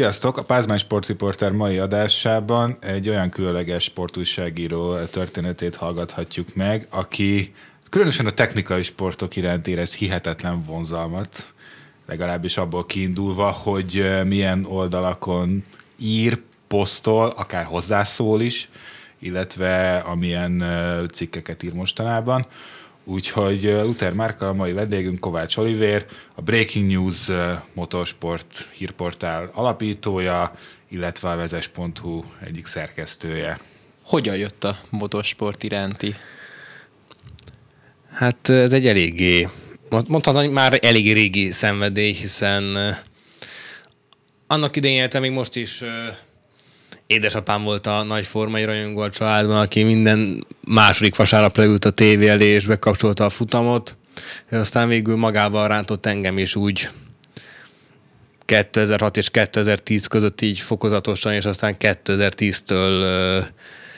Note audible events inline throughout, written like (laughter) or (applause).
Sziasztok! A Pázmány Sportriporter mai adásában egy olyan különleges sportújságíró történetét hallgathatjuk meg, aki különösen a technikai sportok iránt érez hihetetlen vonzalmat, legalábbis abból kiindulva, hogy milyen oldalakon ír, posztol, akár hozzászól is, illetve amilyen cikkeket ír mostanában. Úgyhogy Luther Márka, a mai vendégünk Kovács Olivér, a Breaking News motorsport hírportál alapítója, illetve a vezes.hu egyik szerkesztője. Hogyan jött a motorsport iránti? Hát ez egy eléggé, mondhatom, már elég régi szenvedély, hiszen annak idején éltem, még most is édesapám volt a nagy formai rajongó a családban, aki minden második vasárnap leült a tévé elé, és bekapcsolta a futamot, és aztán végül magával rántott engem is úgy 2006 és 2010 között így fokozatosan, és aztán 2010-től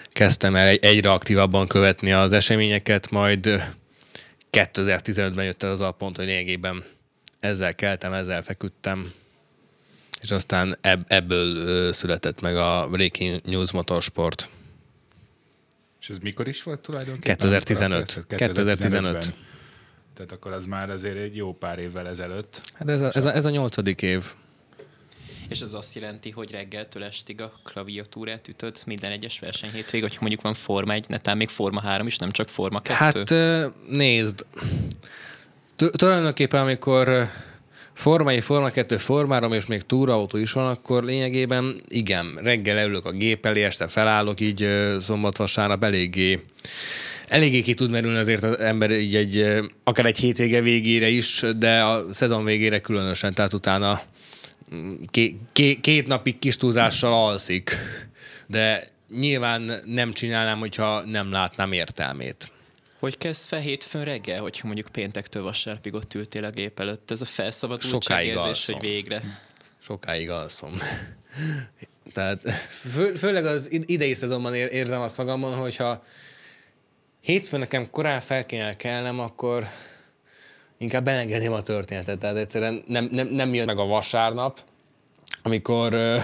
kezdtem el egyre aktívabban követni az eseményeket, majd 2015-ben jött el az a pont, hogy lényegében ezzel keltem, ezzel feküdtem, és aztán ebb, ebből született meg a Breaking News Motorsport. És ez mikor is volt tulajdonképpen? 2015. 2015. Tehát akkor az már azért egy jó pár évvel ezelőtt. Hát ez a, ez a, ez a nyolcadik év. És ez azt jelenti, hogy reggeltől estig a klaviatúrát ütöd minden egyes verseny hétvég, hogyha mondjuk van Forma 1, netán még Forma 3 is, nem csak Forma 2? Hát nézd, tulajdonképpen amikor Forma 1, Forma 2, Forma 3 és még túrautó is van, akkor lényegében igen, reggel elülök a gép elé, este felállok, így szombat-vasárnap eléggé eléggé ki tud merülni azért az ember így egy, akár egy hétvége végére is, de a szezon végére különösen, tehát utána ké, két napig kis túlzással alszik. De nyilván nem csinálnám, hogyha nem látnám értelmét. Hogy kezd fel hétfőn reggel, hogyha mondjuk péntektől vasárpig ott ültél a gép előtt? Ez a felszabadultságérzés, hogy végre. Sokáig alszom. (laughs) Tehát fő, főleg az idei szezonban érzem azt magamon, hogyha hétfőn nekem korán fel kéne kelnem, akkor inkább belengedném a történetet. Tehát egyszerűen nem, nem, nem jön meg a vasárnap, amikor ö,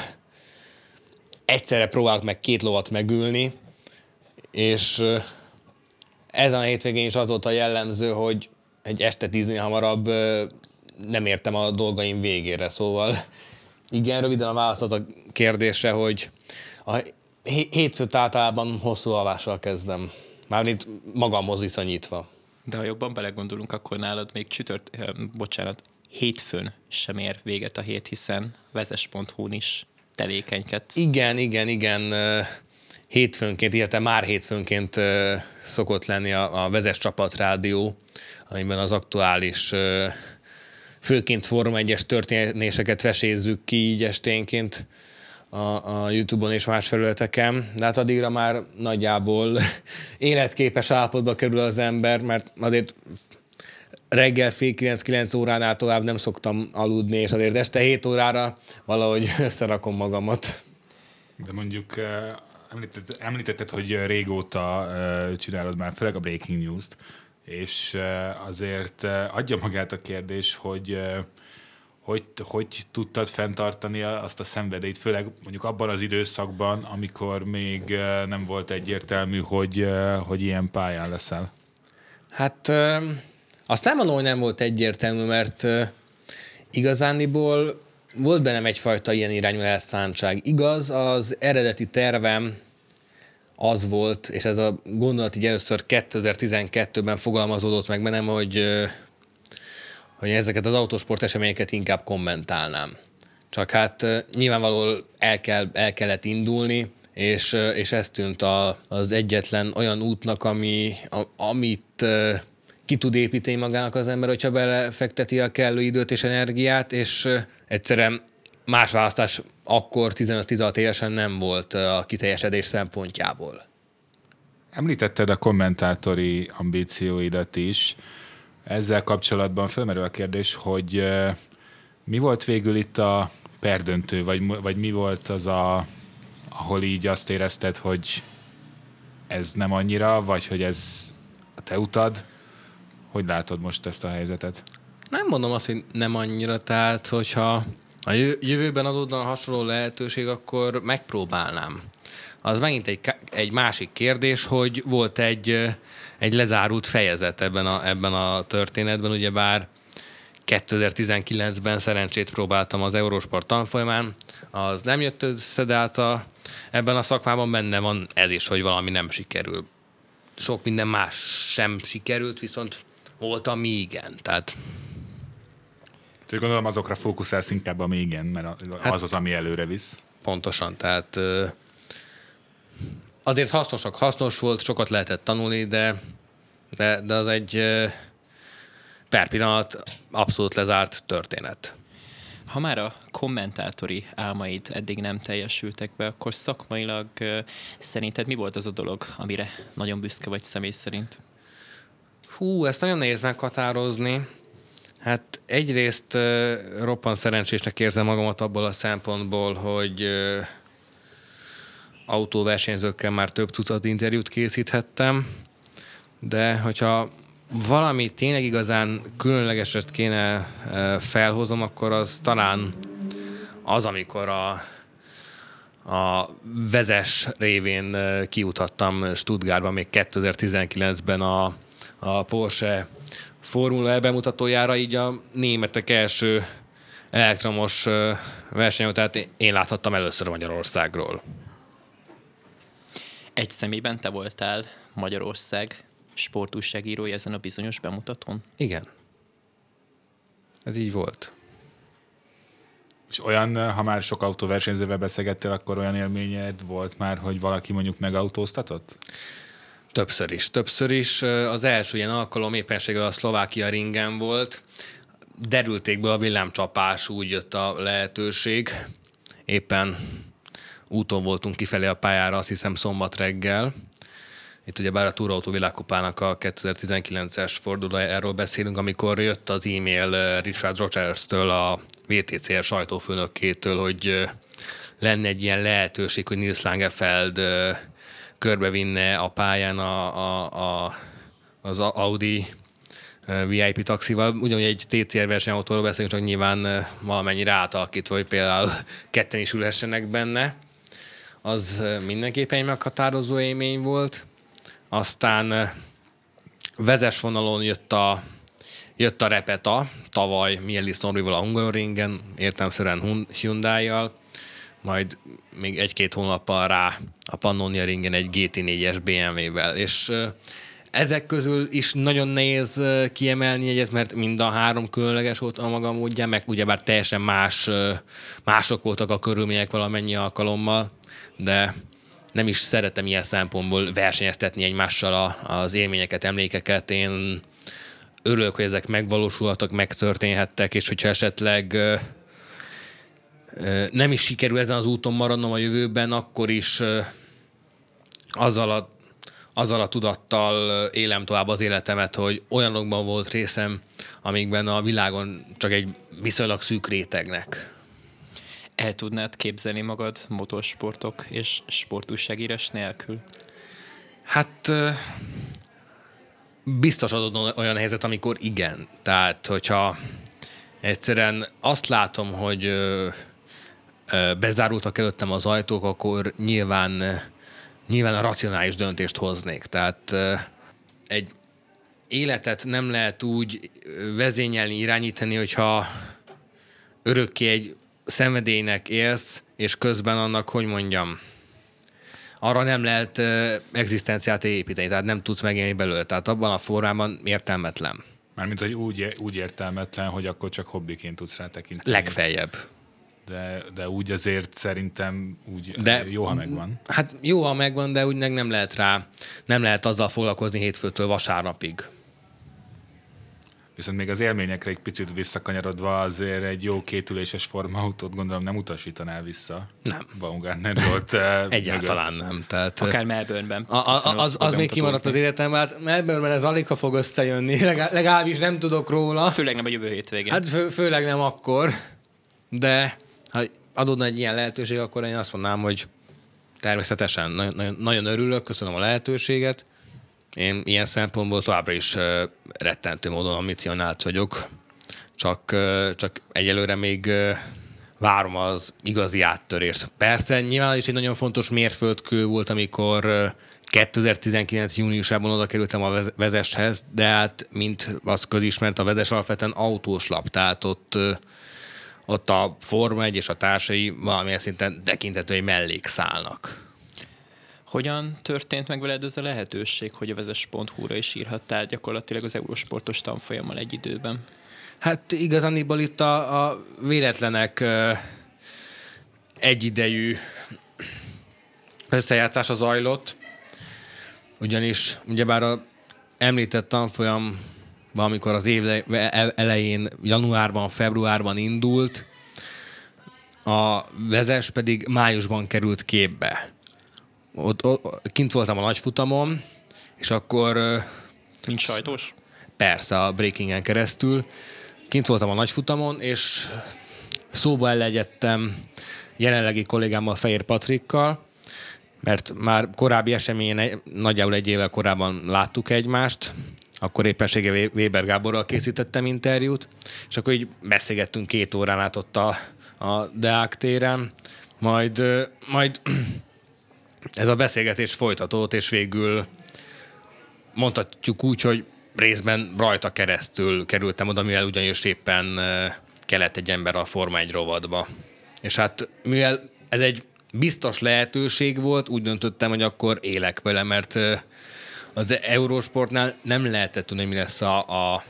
egyszerre próbálok meg két lovat megülni, és ö, ezen a hétvégén is az volt a jellemző, hogy egy este tíznél hamarabb nem értem a dolgaim végére, szóval igen, röviden a válasz az a kérdésre, hogy a hétfőt általában hosszú alvással kezdem. Mármint magamhoz viszonyítva. De ha jobban belegondolunk, akkor nálad még csütört, bocsánat, hétfőn sem ér véget a hét, hiszen vezes.hu-n is tevékenykedsz. Igen, igen, igen. Hétfőnként, illetve már hétfőnként szokott lenni a, a Vezes Csapat Rádió, amiben az aktuális főként Forma 1-es történéseket vesézzük ki így esténként a, a YouTube-on és más felületeken, de hát addigra már nagyjából (laughs) életképes állapotba kerül az ember, mert azért reggel fél 9-9 óránál tovább nem szoktam aludni, és azért este 7 órára valahogy (laughs) összerakom magamat. De mondjuk említetted, említetted hogy régóta csinálod már, főleg a Breaking News-t, és azért adja magát a kérdés, hogy hogy, hogy tudtad fenntartani azt a szenvedélyt, főleg mondjuk abban az időszakban, amikor még nem volt egyértelmű, hogy, hogy ilyen pályán leszel? Hát azt nem mondom, hogy nem volt egyértelmű, mert igazániból volt bennem egyfajta ilyen irányú elszántság. Igaz, az eredeti tervem az volt, és ez a gondolat így először 2012-ben fogalmazódott meg bennem, hogy hogy ezeket az autósport eseményeket inkább kommentálnám. Csak hát nyilvánvalóan el, kell, el kellett indulni, és, és ez tűnt a, az egyetlen olyan útnak, ami, a, amit ki tud építeni magának az ember, hogyha belefekteti a kellő időt és energiát, és egyszerűen más választás akkor 15-16 évesen nem volt a kiteljesedés szempontjából. Említetted a kommentátori ambícióidat is. Ezzel kapcsolatban felmerül a kérdés, hogy mi volt végül itt a perdöntő, vagy, vagy mi volt az a, ahol így azt érezted, hogy ez nem annyira, vagy hogy ez a te utad? Hogy látod most ezt a helyzetet? Nem mondom azt, hogy nem annyira, tehát hogyha a jövőben adódna hasonló lehetőség, akkor megpróbálnám. Az megint egy, egy másik kérdés, hogy volt egy, egy lezárult fejezet ebben a, ebben a történetben, ugyebár 2019-ben szerencsét próbáltam az Eurosport tanfolyamán, az nem jött össze, de hát a, ebben a szakmában benne van ez is, hogy valami nem sikerül. Sok minden más sem sikerült, viszont volt, ami igen. Tehát tehát gondolom azokra fókuszálsz inkább, ami igen, mert hát, az az, ami előre visz. Pontosan, tehát azért hasznosak, hasznos volt, sokat lehetett tanulni, de, de, de az egy per pillanat abszolút lezárt történet. Ha már a kommentátori álmaid eddig nem teljesültek be, akkor szakmailag szerinted mi volt az a dolog, amire nagyon büszke vagy személy szerint? Hú, ezt nagyon nehéz meghatározni. Hát egyrészt uh, roppan szerencsésnek érzem magamat abból a szempontból, hogy uh, autóversenyzőkkel már több tucat interjút készíthettem, de hogyha valami tényleg igazán különlegeset kéne felhozom, akkor az talán az, amikor a, a vezes révén kiutattam Stuttgartba még 2019-ben a, a Porsche Formula E bemutatójára, így a németek első elektromos versenyet, tehát én láthattam először Magyarországról. Egy személyben te voltál Magyarország sportúságírója ezen a bizonyos bemutatón? Igen. Ez így volt. És olyan, ha már sok autóversenyzővel beszélgettél, akkor olyan élményed volt már, hogy valaki mondjuk megautóztatott? Többször is, többször is. Az első ilyen alkalom éppenséggel a Szlovákia ringen volt. Derülték be a villámcsapás, úgy jött a lehetőség. Éppen úton voltunk kifelé a pályára, azt hiszem szombat reggel. Itt ugye bár a Túrautó világkupának a 2019-es fordulója, erről beszélünk, amikor jött az e-mail Richard Rogers-től, a VTCR sajtófőnökétől, hogy lenne egy ilyen lehetőség, hogy Nils Langefeld körbevinne a pályán a, a, a, az Audi VIP taxival. Ugyanúgy egy TCR versenyautóról beszélünk, csak nyilván valamennyire átalakítva, hogy például ketten is ülhessenek benne. Az mindenképpen egy meghatározó élmény volt. Aztán vezes vonalon jött a, jött a Repeta, tavaly Mielis Norrival a Hungaroringen, értelmszerűen Hyundai-jal, majd még egy-két hónappal rá a Pannonia ringen egy GT4-es BMW-vel, és ezek közül is nagyon nehéz kiemelni egyet, mert mind a három különleges volt a maga módján, meg ugyebár teljesen más, mások voltak a körülmények valamennyi alkalommal, de nem is szeretem ilyen szempontból versenyeztetni egymással az élményeket, emlékeket. Én örülök, hogy ezek megvalósulhatok, megtörténhettek, és hogyha esetleg nem is sikerül ezen az úton maradnom a jövőben, akkor is azzal a, azzal a tudattal élem tovább az életemet, hogy olyanokban volt részem, amikben a világon csak egy viszonylag szűk rétegnek. El tudnád képzelni magad motorsportok és sportúságírás nélkül? Hát biztos adott olyan helyzet, amikor igen. Tehát, hogyha egyszerűen azt látom, hogy bezárultak előttem az ajtók, akkor nyilván, nyilván a racionális döntést hoznék. Tehát egy életet nem lehet úgy vezényelni, irányítani, hogyha örökké egy szenvedélynek élsz, és közben annak, hogy mondjam, arra nem lehet egzisztenciát építeni, tehát nem tudsz megélni belőle. Tehát abban a formában értelmetlen. Mármint, hogy úgy, úgy értelmetlen, hogy akkor csak hobbiként tudsz rá tekinteni. Legfeljebb de, de úgy azért szerintem úgy de, jó, ha megvan. Hát jó, ha megvan, de úgy nem lehet rá, nem lehet azzal foglalkozni hétfőtől vasárnapig. Viszont még az élményekre egy picit visszakanyarodva azért egy jó kétüléses formautót gondolom nem utasítanál vissza. Nem. Baumgartner volt. Eh, (laughs) Egyáltalán mögött. nem. Tehát, Akár Melbourneben. A, a, az, az, az még kimaradt az életemben, hát Melbourneben ez alig ha fog összejönni, (laughs) legalábbis nem tudok róla. Főleg nem a jövő hétvégén. Hát fő, főleg nem akkor, de adódna egy ilyen lehetőség, akkor én azt mondanám, hogy természetesen nagyon, nagyon, örülök, köszönöm a lehetőséget. Én ilyen szempontból továbbra is rettentő módon ambicionált vagyok, csak, csak egyelőre még várom az igazi áttörést. Persze, nyilván is egy nagyon fontos mérföldkő volt, amikor 2019. júniusában oda kerültem a vezeshez, de hát, mint az közismert, a vezes alapvetően autós lap, tehát ott, ott a Forma 1 és a társai valamilyen szinten tekintető, hogy mellékszálnak. Hogyan történt meg veled ez a lehetőség, hogy a vezes.hu-ra is írhattál gyakorlatilag az eurósportos tanfolyammal egy időben? Hát igazániból itt a, a véletlenek egyidejű összejátszása zajlott, ugyanis ugyebár a említett tanfolyam valamikor az év elején, januárban, februárban indult, a vezes pedig májusban került képbe. Ott, ott kint voltam a nagyfutamon, és akkor... Mint sajtós? Persze, a breakingen keresztül. Kint voltam a nagyfutamon, és szóba elegyedtem jelenlegi kollégámmal, Fehér Patrikkal, mert már korábbi eseményen, nagyjából egy évvel korábban láttuk egymást, akkor éppensége Weber Gáborral készítettem interjút, és akkor így beszélgettünk két órán át ott a, a Deák téren, majd, majd (clears throat) ez a beszélgetés folytatódott, és végül mondhatjuk úgy, hogy részben rajta keresztül kerültem oda, mivel ugyanis éppen kellett egy ember a Forma 1 rovadba. És hát mivel ez egy biztos lehetőség volt, úgy döntöttem, hogy akkor élek vele, mert az Eurosportnál nem lehetett tudni, mi lesz a, a,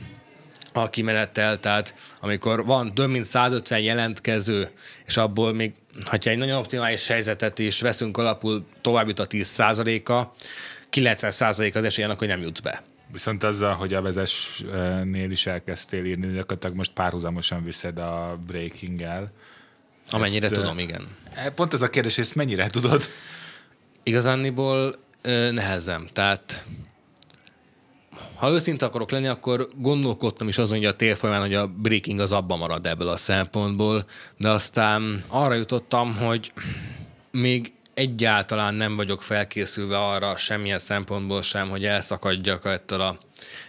a kimenettel, tehát amikor van több mint 150 jelentkező, és abból még, ha egy nagyon optimális helyzetet is veszünk alapul, tovább jut a 10%-a, 90% az esély annak, hogy nem jutsz be. Viszont azzal, hogy a vezesnél is elkezdtél írni, gyakorlatilag most párhuzamosan viszed a breaking-el. Amennyire ezt, tudom, igen. E, pont ez a kérdés, ezt mennyire tudod? Igazániból nehezem. Tehát ha őszinte akarok lenni, akkor gondolkodtam is azon, hogy a tél folyamán, hogy a breaking az abban marad ebből a szempontból, de aztán arra jutottam, hogy még egyáltalán nem vagyok felkészülve arra semmilyen szempontból sem, hogy elszakadjak ettől a,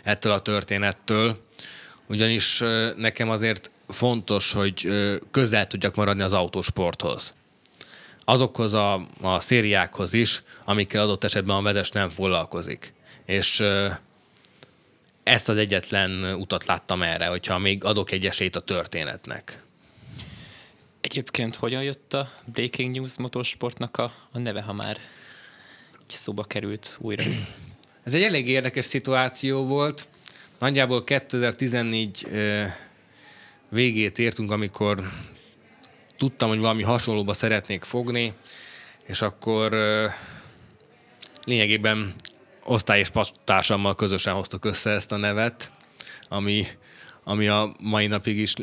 ettől a történettől, ugyanis nekem azért fontos, hogy közel tudjak maradni az autósporthoz. Azokhoz a, a szériákhoz is, amikkel adott esetben a vezes nem foglalkozik. És ezt az egyetlen utat láttam erre, hogyha még adok egy esélyt a történetnek. Egyébként hogyan jött a Breaking News motorsportnak a, a neve, ha már szóba került újra? (clears throat) Ez egy elég érdekes szituáció volt. Nagyjából 2014 végét értünk, amikor tudtam, hogy valami hasonlóba szeretnék fogni, és akkor lényegében osztály és társammal közösen hoztuk össze ezt a nevet, ami, ami a mai napig is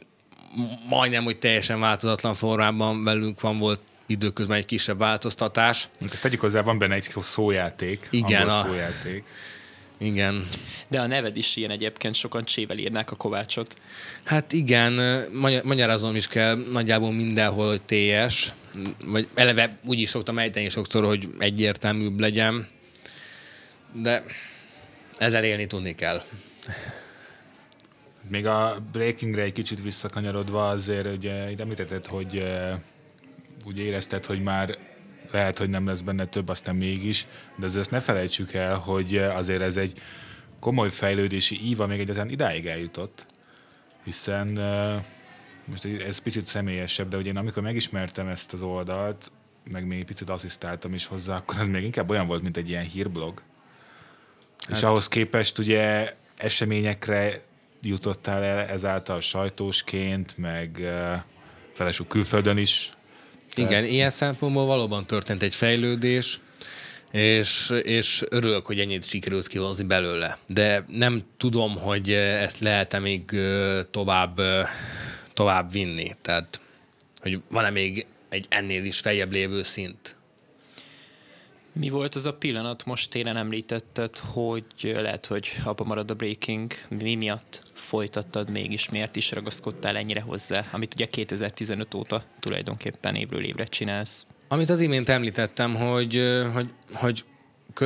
majdnem, hogy teljesen változatlan formában velünk van, volt időközben egy kisebb változtatás. Ezt tegyük hozzá, van benne egy szójáték. Igen. A... szójáték. Igen. De a neved is ilyen egyébként, sokan csével írnák a Kovácsot. Hát igen, magyarázom is kell nagyjából mindenhol, hogy TS, vagy eleve úgy is szoktam ejteni sokszor, hogy egyértelműbb legyen, de ezzel élni tudni kell. Még a Breakingre egy kicsit visszakanyarodva azért, ugye itt említetted, hogy úgy érezted, hogy már lehet, hogy nem lesz benne több, aztán mégis, de azért ne felejtsük el, hogy azért ez egy komoly fejlődési íva még egyáltalán idáig eljutott, hiszen uh, most ez picit személyesebb, de ugye én amikor megismertem ezt az oldalt, meg még picit asszisztáltam is hozzá, akkor az még inkább olyan volt, mint egy ilyen hírblog. Hát. És ahhoz képest ugye eseményekre jutottál el ezáltal sajtósként, meg ráadásul külföldön is. Igen, ilyen szempontból valóban történt egy fejlődés, és, és örülök, hogy ennyit sikerült kihozni belőle. De nem tudom, hogy ezt lehet-e még tovább, tovább vinni. Tehát, hogy van-e még egy ennél is feljebb lévő szint. Mi volt az a pillanat, most télen említetted, hogy lehet, hogy abba marad a breaking, mi miatt folytattad mégis, miért is ragaszkodtál ennyire hozzá, amit ugye 2015 óta tulajdonképpen évről évre csinálsz? Amit az imént említettem, hogy, hogy, hogy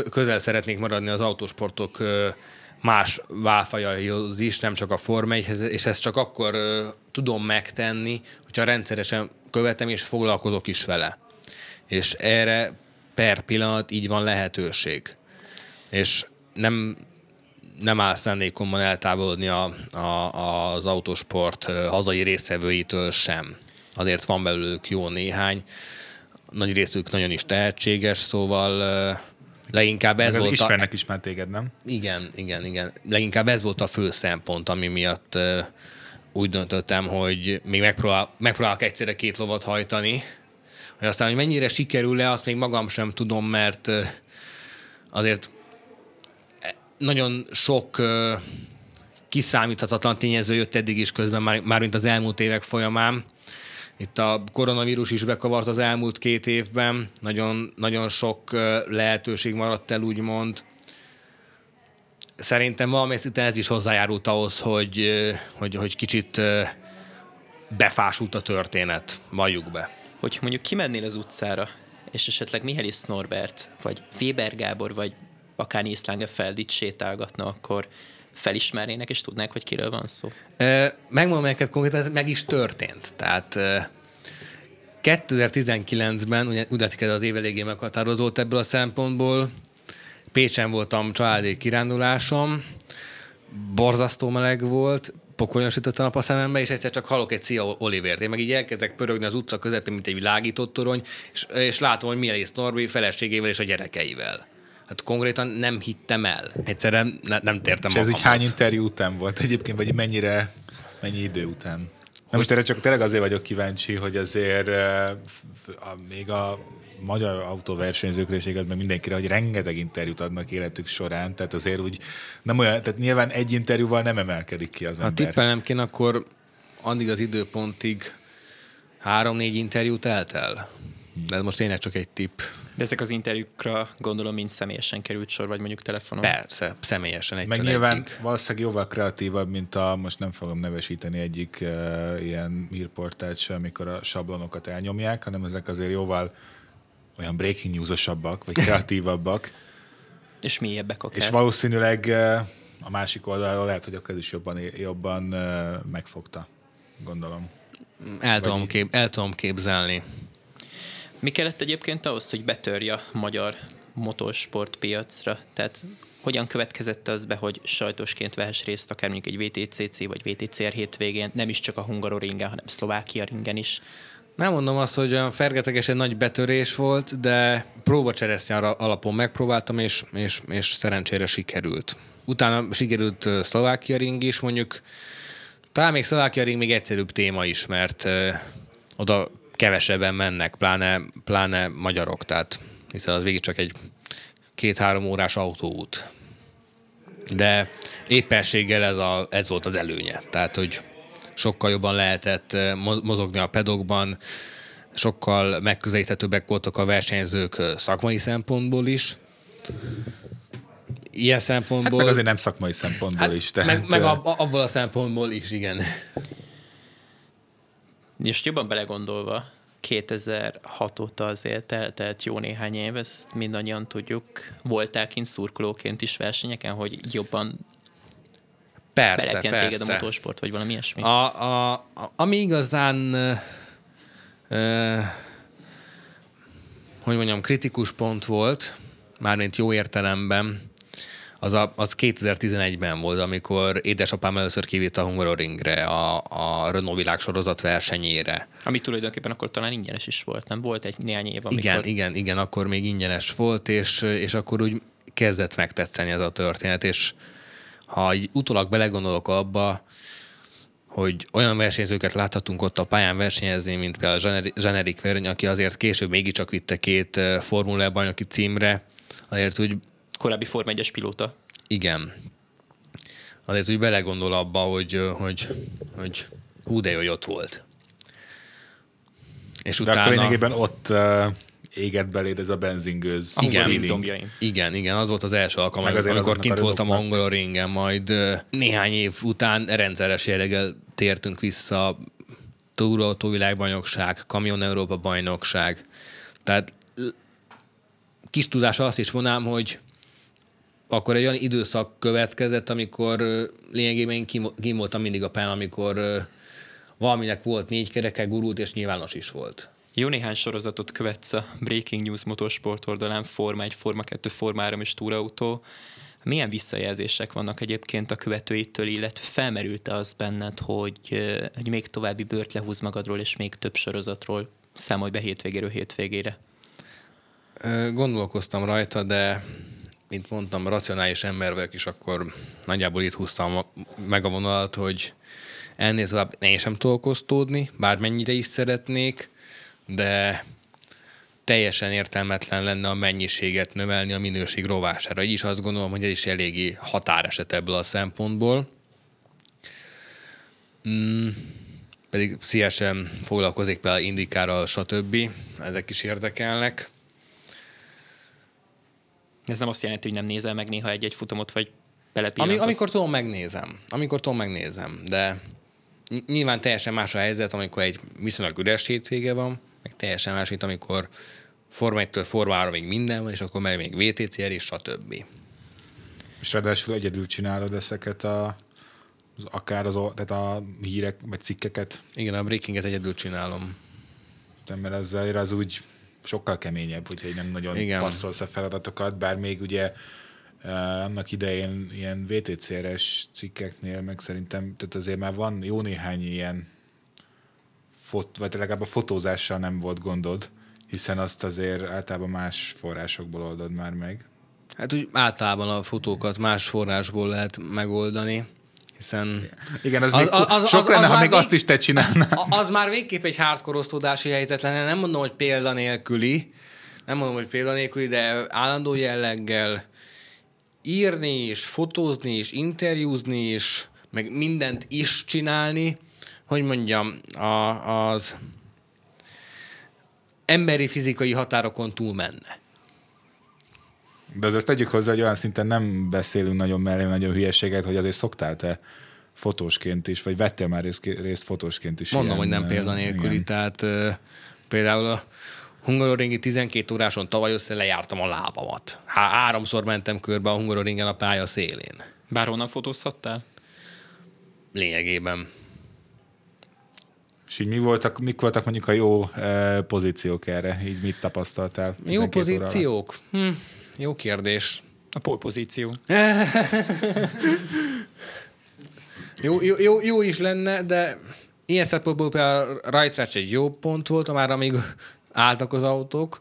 közel szeretnék maradni az autósportok más válfajaihoz is, nem csak a Forma 1 és ezt csak akkor tudom megtenni, hogyha rendszeresen követem és foglalkozok is vele. És erre per pillanat így van lehetőség. És nem, nem áll szándékomban eltávolodni a, a, az autosport hazai résztvevőitől sem. Azért van belőlük jó néhány, nagy részük nagyon is tehetséges, szóval leginkább ez Meg volt ismernek a... is már téged, nem? Igen, igen, igen. Leginkább ez volt a fő szempont, ami miatt úgy döntöttem, hogy még megpróbál, megpróbálok egyszerre két lovat hajtani, hogy aztán, hogy mennyire sikerül-e, azt még magam sem tudom, mert azért nagyon sok kiszámíthatatlan tényező jött eddig is közben, már, már mint az elmúlt évek folyamán. Itt a koronavírus is bekavart az elmúlt két évben, nagyon, nagyon sok lehetőség maradt el, úgymond. Szerintem valami ez is hozzájárult ahhoz, hogy, hogy, hogy kicsit befásult a történet, valljuk be. Hogy mondjuk kimennél az utcára, és esetleg Mihály Norbert, vagy Weber Gábor, vagy akár Iszlánge Feldit sétálgatna, akkor felismernének, és tudnák, hogy kiről van szó? Megmondom neked konkrétan, ez meg is történt. Tehát 2019-ben, ugye úgy látszik, ez az év elégén meghatározott ebből a szempontból, Pécsen voltam családi kirándulásom, borzasztó meleg volt, pokoljon sütött a nap a szemembe, és egyszer csak hallok egy Szia Olivért. Én meg így elkezdek pörögni az utca közepén, mint egy világított torony, és, és látom, hogy Mielész Norbi feleségével és a gyerekeivel. Hát konkrétan nem hittem el. Egyszerűen ne, nem tértem És ez így hány interjú után volt egyébként, vagy mennyire, mennyi idő után? Nem most erre csak tényleg azért vagyok kíváncsi, hogy azért a, még a magyar autóversenyzőkre és igaz, meg mindenkire, hogy rengeteg interjút adnak életük során, tehát azért úgy nem olyan, tehát nyilván egy interjúval nem emelkedik ki az ha ember. Ha tippelnem kéne, akkor addig az időpontig három-négy interjút eltel. De ez most tényleg csak egy tipp. De ezek az interjúkra gondolom mind személyesen került sor, vagy mondjuk telefonon? Persze, személyesen egy Meg nyilván egyik. valószínűleg jóval kreatívabb, mint a, most nem fogom nevesíteni egyik uh, ilyen hírportált sem, amikor a sablonokat elnyomják, hanem ezek azért jóval olyan breaking newsosabbak, vagy kreatívabbak. (laughs) és mélyebbek akár. És valószínűleg a másik oldalról lehet, hogy akkor ez is jobban, jobban megfogta, gondolom. El tudom, kép, el tudom képzelni. Mi kellett egyébként ahhoz, hogy betörje a magyar motorsportpiacra? Tehát hogyan következett az be, hogy sajtósként vehess részt akár mondjuk egy VTCC vagy VTCR hétvégén, nem is csak a Hungaroringen, hanem Szlovákia ringen is? Nem mondom azt, hogy olyan fergeteges egy nagy betörés volt, de próbacseresznye alapon megpróbáltam, és, és, és szerencsére sikerült. Utána sikerült Szlovákia ring is, mondjuk talán még Szlovákia ring még egyszerűbb téma is, mert uh, oda kevesebben mennek, pláne, pláne magyarok, tehát hiszen az végig csak egy két-három órás autóút. De éppenséggel ez, a, ez volt az előnye. Tehát, hogy sokkal jobban lehetett eh, mozogni a pedokban, sokkal megközelíthetőbbek voltak a versenyzők eh, szakmai szempontból is. Ilyen szempontból... Hát meg azért nem szakmai szempontból hát is. Tehát... Meg, meg a, abból a szempontból is, igen. És jobban belegondolva, 2006 óta azért eltelt jó néhány év, ezt mindannyian tudjuk. Voltál kint szurkolóként is versenyeken, hogy jobban Persze, persze. téged a motorsport, vagy valami ilyesmi? A, a, a, ami igazán ö, hogy mondjam, kritikus pont volt, mármint jó értelemben, az, a, az 2011-ben volt, amikor édesapám először kivitt a Hungaroringre, a, a Renault világsorozat versenyére. Ami tulajdonképpen akkor talán ingyenes is volt, nem? Volt egy néhány év, amikor... Igen, igen, igen, akkor még ingyenes volt, és, és akkor úgy kezdett megtetszeni ez a történet, és ha így utólag belegondolok abba, hogy olyan versenyzőket láthatunk ott a pályán versenyezni, mint például Zsenerik Verny, aki azért később mégiscsak vitte két Formula bajnoki címre, azért úgy... Korábbi Form 1 pilóta. Igen. Azért úgy belegondol abba, hogy, hogy, hogy hú, de jó, hogy ott volt. És De utána... akkor lényegében ott uh, égett beléd ez a benzingőz. Igen, igen, igen, az volt az első alkalom, Meg azért amikor kint voltam a Hungaroringen, majd néhány év után rendszeres jelleggel tértünk vissza túrautó világbajnokság, kamion Európa bajnokság. Tehát kis tudása azt is mondanám, hogy akkor egy olyan időszak következett, amikor lényegében én kim voltam mindig a pályán, amikor valaminek volt négy kereke, gurult, és nyilvános is volt. Jó néhány sorozatot követsz a Breaking News motorsport oldalán, Forma 1, Forma 2, Forma 3 és túrautó. Milyen visszajelzések vannak egyébként a követőitől, illetve felmerült-e az benned, hogy, hogy még további bőrt lehúz magadról, és még több sorozatról számolj be hétvégéről hétvégére? Gondolkoztam rajta, de mint mondtam, racionális ember vagyok, és akkor nagyjából itt húztam meg a vonalat, hogy ennél tovább én sem tudok osztódni, bármennyire is szeretnék, de teljesen értelmetlen lenne a mennyiséget növelni a minőség rovására. Így is azt gondolom, hogy ez is eléggé határeset ebből a szempontból. Mm, pedig szívesen foglalkozik például indikárral, stb. Ezek is érdekelnek. Ez nem azt jelenti, hogy nem nézel meg néha egy-egy futamot, vagy Ami, amikor tudom, megnézem. Amikor tudom, megnézem. De nyilván teljesen más a helyzet, amikor egy viszonylag üres hétvége van, meg teljesen más, mint amikor Forma 1-től Forma még minden van, és akkor már még VTCR és stb. És ráadásul egyedül csinálod ezeket a, az, akár az, tehát a hírek, vagy cikkeket? Igen, a breakinget egyedül csinálom. De mert ezzel az úgy sokkal keményebb, hogyha nem nagyon Igen. passzolsz a feladatokat, bár még ugye eh, annak idején ilyen VTCR-es cikkeknél, meg szerintem, tehát azért már van jó néhány ilyen fot, vagy legalább a fotózással nem volt gondod, hiszen azt azért általában más forrásokból oldod már meg. Hát úgy általában a fotókat más forrásból lehet megoldani, hiszen... Igen, az, az, még az, az sok az, lenne, az ha még vég... azt is te csinálnál. Az már végképp egy hardcore osztódási helyzet lenne, nem mondom, hogy példanélküli, nem mondom, hogy példanélküli, de állandó jelleggel írni és fotózni és interjúzni és meg mindent is csinálni, hogy mondjam, a, az emberi fizikai határokon túl menne. De azért tegyük hozzá, hogy olyan szinten nem beszélünk nagyon mellé nagyon hülyeséget, hogy azért szoktál te fotósként is, vagy vettél már részt, részt fotósként is. Mondom, ilyen, hogy nem példanélküli, igen. tehát például a Hungaroringi 12 óráson tavaly össze lejártam a lábamat. Há, háromszor mentem körbe a Hungaroringen a pálya szélén. Bárhonnan fotózhattál? Lényegében. És így mi voltak, mik voltak mondjuk a jó e, pozíciók erre? Így mit tapasztaltál? Jó pozíciók? Hm, jó kérdés. A polpozíció. (laughs) jó, jó, jó, jó is lenne, de ilyen szempontból például a right egy jó pont volt, már amíg álltak az autók.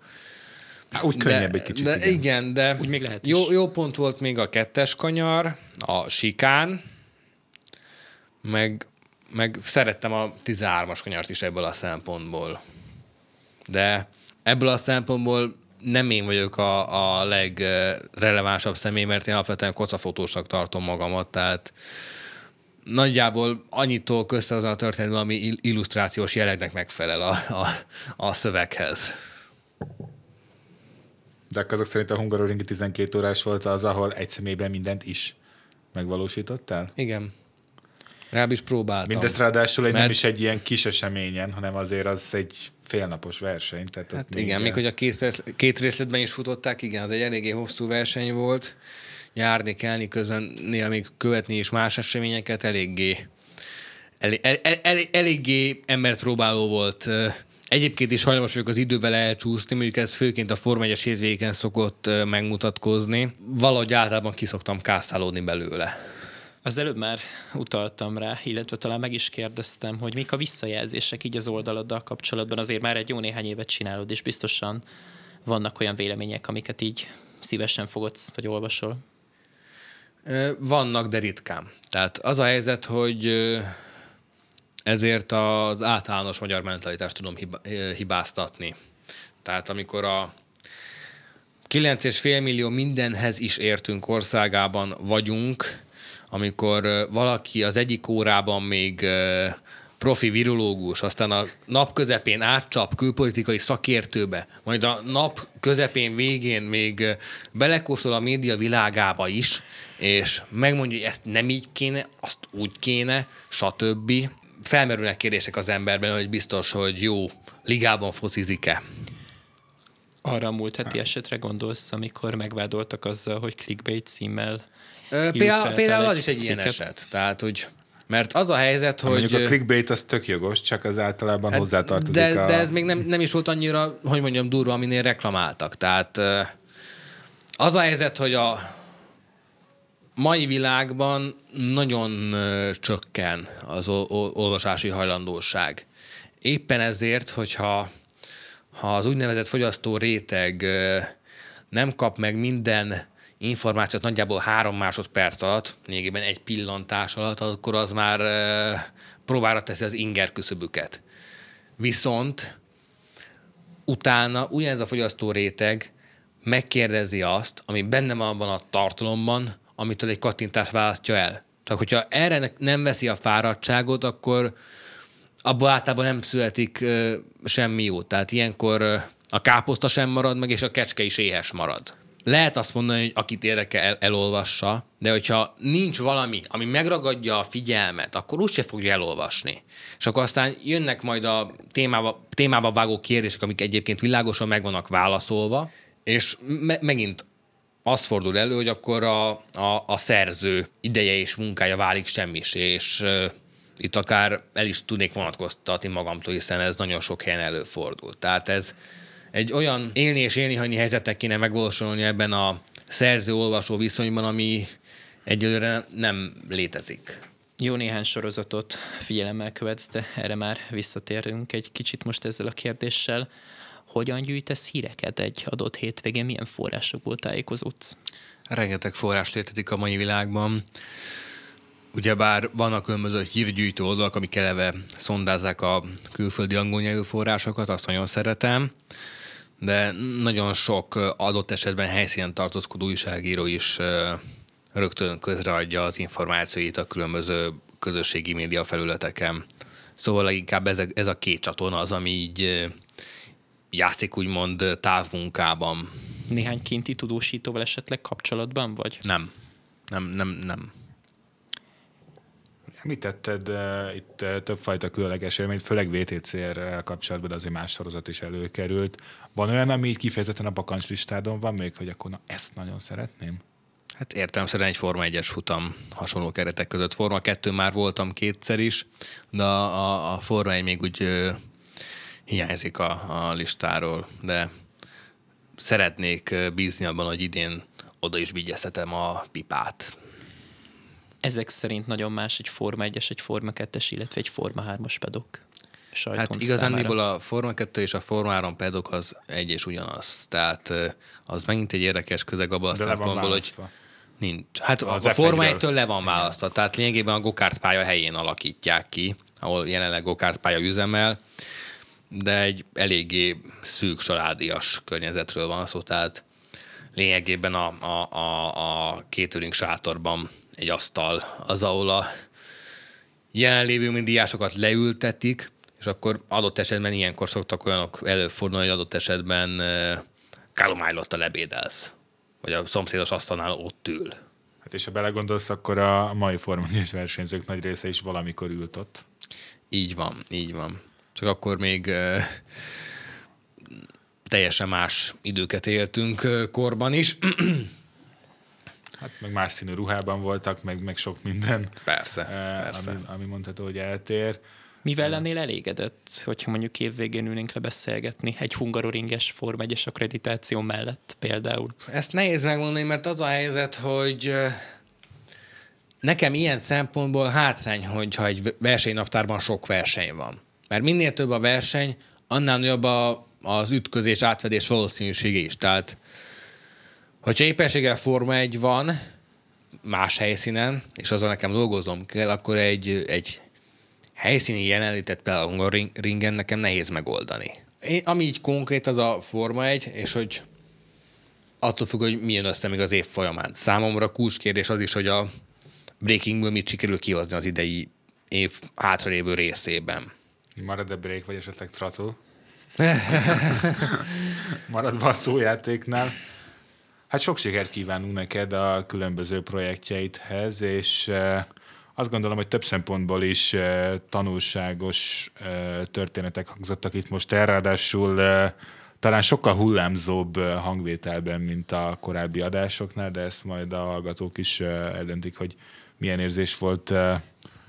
Há, úgy könnyebb egy kicsit. De igen, igen de úgy még lehet jó, jó pont volt még a kettes kanyar, a sikán, meg meg szerettem a 13-as kanyart is ebből a szempontból. De ebből a szempontból nem én vagyok a, a legrelevánsabb személy, mert én alapvetően kocafotósnak tartom magamat, tehát nagyjából annyitól közte azon a történetben, ami illusztrációs jellegnek megfelel a, a, a szöveghez. De azok szerint a Hungaroringi 12 órás volt az, ahol egy személyben mindent is megvalósítottál? Igen. Rá is próbáltam. Mindezt ráadásul egy, mert... nem is egy ilyen kis eseményen, hanem azért az egy félnapos verseny. Tehát hát igen, még, még hogy a két, két részletben is futották, igen, az egy eléggé hosszú verseny volt. Járni, kelni, közben néha még követni is más eseményeket eléggé, el, el, el, eléggé embert próbáló volt. Egyébként is hajlamos vagyok az idővel elcsúszni, mondjuk ez főként a Forma 1-es hétvégén szokott megmutatkozni. Valahogy általában kiszoktam kászálódni belőle. Az előbb már utaltam rá, illetve talán meg is kérdeztem, hogy mik a visszajelzések így az oldaladdal kapcsolatban. Azért már egy jó néhány évet csinálod, és biztosan vannak olyan vélemények, amiket így szívesen fogadsz, vagy olvasol. Vannak, de ritkán. Tehát az a helyzet, hogy ezért az általános magyar mentalitást tudom hibáztatni. Tehát amikor a 9,5 millió mindenhez is értünk országában vagyunk, amikor valaki az egyik órában még profi virológus, aztán a nap közepén átcsap külpolitikai szakértőbe, majd a nap közepén végén még belekóstol a média világába is, és megmondja, hogy ezt nem így kéne, azt úgy kéne, stb. Felmerülnek kérdések az emberben, hogy biztos, hogy jó ligában focizik-e. Arra a múlt heti esetre gondolsz, amikor megvádoltak azzal, hogy clickbait címmel Például, például az is egy ilyen eset. Tehát, hogy mert az a helyzet, hogy... Mondjuk a clickbait az tök jogos, csak az általában hát, hozzátartozik de, a... de ez még nem, nem is volt annyira, hogy mondjam, durva, aminél reklamáltak. Tehát az a helyzet, hogy a mai világban nagyon csökken az olvasási hajlandóság. Éppen ezért, hogyha ha az úgynevezett fogyasztó réteg nem kap meg minden információt nagyjából három másodperc alatt, lényegében egy pillantás alatt, akkor az már próbára teszi az inger küszöbüket. Viszont utána ugyanez a fogyasztó réteg megkérdezi azt, ami benne van abban a tartalomban, amitől egy kattintás választja el. Tehát, hogyha erre nem veszi a fáradtságot, akkor abból általában nem születik semmi jó. Tehát ilyenkor a káposzta sem marad meg, és a kecske is éhes marad. Lehet azt mondani, hogy akit érdekel, el, elolvassa, de hogyha nincs valami, ami megragadja a figyelmet, akkor úgyse fogja elolvasni. És akkor aztán jönnek majd a témába, témába vágó kérdések, amik egyébként világosan meg vannak válaszolva, és me- megint az fordul elő, hogy akkor a, a, a szerző ideje és munkája válik semmisé, és uh, itt akár el is tudnék vonatkoztatni magamtól, hiszen ez nagyon sok helyen előfordul. Tehát ez egy olyan élni és élni hagyni helyzetnek kéne megvalósulni ebben a szerző-olvasó viszonyban, ami egyelőre nem létezik. Jó néhány sorozatot figyelemmel követsz, de erre már visszatérünk egy kicsit most ezzel a kérdéssel. Hogyan gyűjtesz híreket egy adott hétvégén? Milyen forrásokból tájékozódsz? Rengeteg forrás létezik a mai világban. Ugyebár vannak különböző hírgyűjtő oldalak, amik eleve szondázzák a külföldi angol nyelvű forrásokat, azt nagyon szeretem, de nagyon sok adott esetben helyszínen tartózkodó újságíró is rögtön közreadja az információit a különböző közösségi média felületeken. Szóval leginkább ez a, ez a két csatorna az, ami így játszik úgymond távmunkában. Néhány kinti tudósítóval esetleg kapcsolatban vagy? Nem. Nem, nem, nem. Említetted uh, itt uh, többfajta különleges élményt, főleg VTCR kapcsolatban, de azért más sorozat is előkerült. Van olyan, ami így kifejezetten a bakancslistádon van még, hogy akkor na, ezt nagyon szeretném? Hát értem, egy Forma 1-es futam hasonló keretek között. Forma 2 már voltam kétszer is, de a, a, Forma 1 még úgy uh, hiányzik a, a listáról, de szeretnék bízni abban, hogy idén oda is vigyeztetem a pipát. Ezek szerint nagyon más egy Forma 1-es, egy Forma 2-es, illetve egy Forma 3-as pedok. Hát igazándiból a Forma 2 és a Forma 3 pedok az egy és ugyanaz. Tehát az megint egy érdekes közeg abban a szempontból, hogy nincs. Hát az a Forma 1-től le van választva. Tehát lényegében a gokart pálya helyén alakítják ki, ahol jelenleg gokart pálya üzemel de egy eléggé szűk családias környezetről van szó, tehát lényegében a, a, a, a kétőrünk sátorban egy asztal az, ahol a jelenlévő mindiásokat leültetik, és akkor adott esetben ilyenkor szoktak olyanok előfordulni, hogy adott esetben Kálomályotta lebédelsz, vagy a szomszédos asztalnál ott ül. Hát és ha belegondolsz, akkor a mai formányos versenyzők nagy része is valamikor ült ott. Így van, így van csak akkor még teljesen más időket éltünk korban is. (clears throat) Hát meg más színű ruhában voltak, meg, meg sok minden. Persze, uh, persze. Ami, ami mondható, hogy eltér. Mivel lennél elégedett, hogyha mondjuk évvégén ülnénk le beszélgetni egy hungaroringes Form 1 akkreditáció mellett például? Ezt nehéz megmondani, mert az a helyzet, hogy nekem ilyen szempontból hátrány, hogyha egy versenynaptárban sok verseny van. Mert minél több a verseny, annál nagyobb a, az ütközés, átfedés valószínűsége is. Tehát, hogyha éppenséggel Forma egy van, más helyszínen, és azon nekem dolgozom kell, akkor egy, egy helyszíni jelenlétet például a ringen nekem nehéz megoldani. Én, ami így konkrét, az a Forma egy, és hogy attól függ, hogy milyen össze még az év folyamán. Számomra kulcskérdés az is, hogy a breakingből mit sikerül kihozni az idei év hátralévő részében. Marad-e break, vagy esetleg trató? (laughs) Maradva a szójátéknál. Hát sok sikert kívánunk neked a különböző projektjeidhez, és azt gondolom, hogy több szempontból is tanulságos történetek hangzottak itt most el, ráadásul talán sokkal hullámzóbb hangvételben, mint a korábbi adásoknál, de ezt majd a hallgatók is eldöntik, hogy milyen érzés volt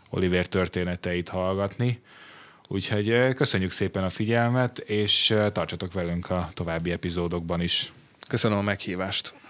Oliver történeteit hallgatni. Úgyhogy köszönjük szépen a figyelmet, és tartsatok velünk a további epizódokban is. Köszönöm a meghívást.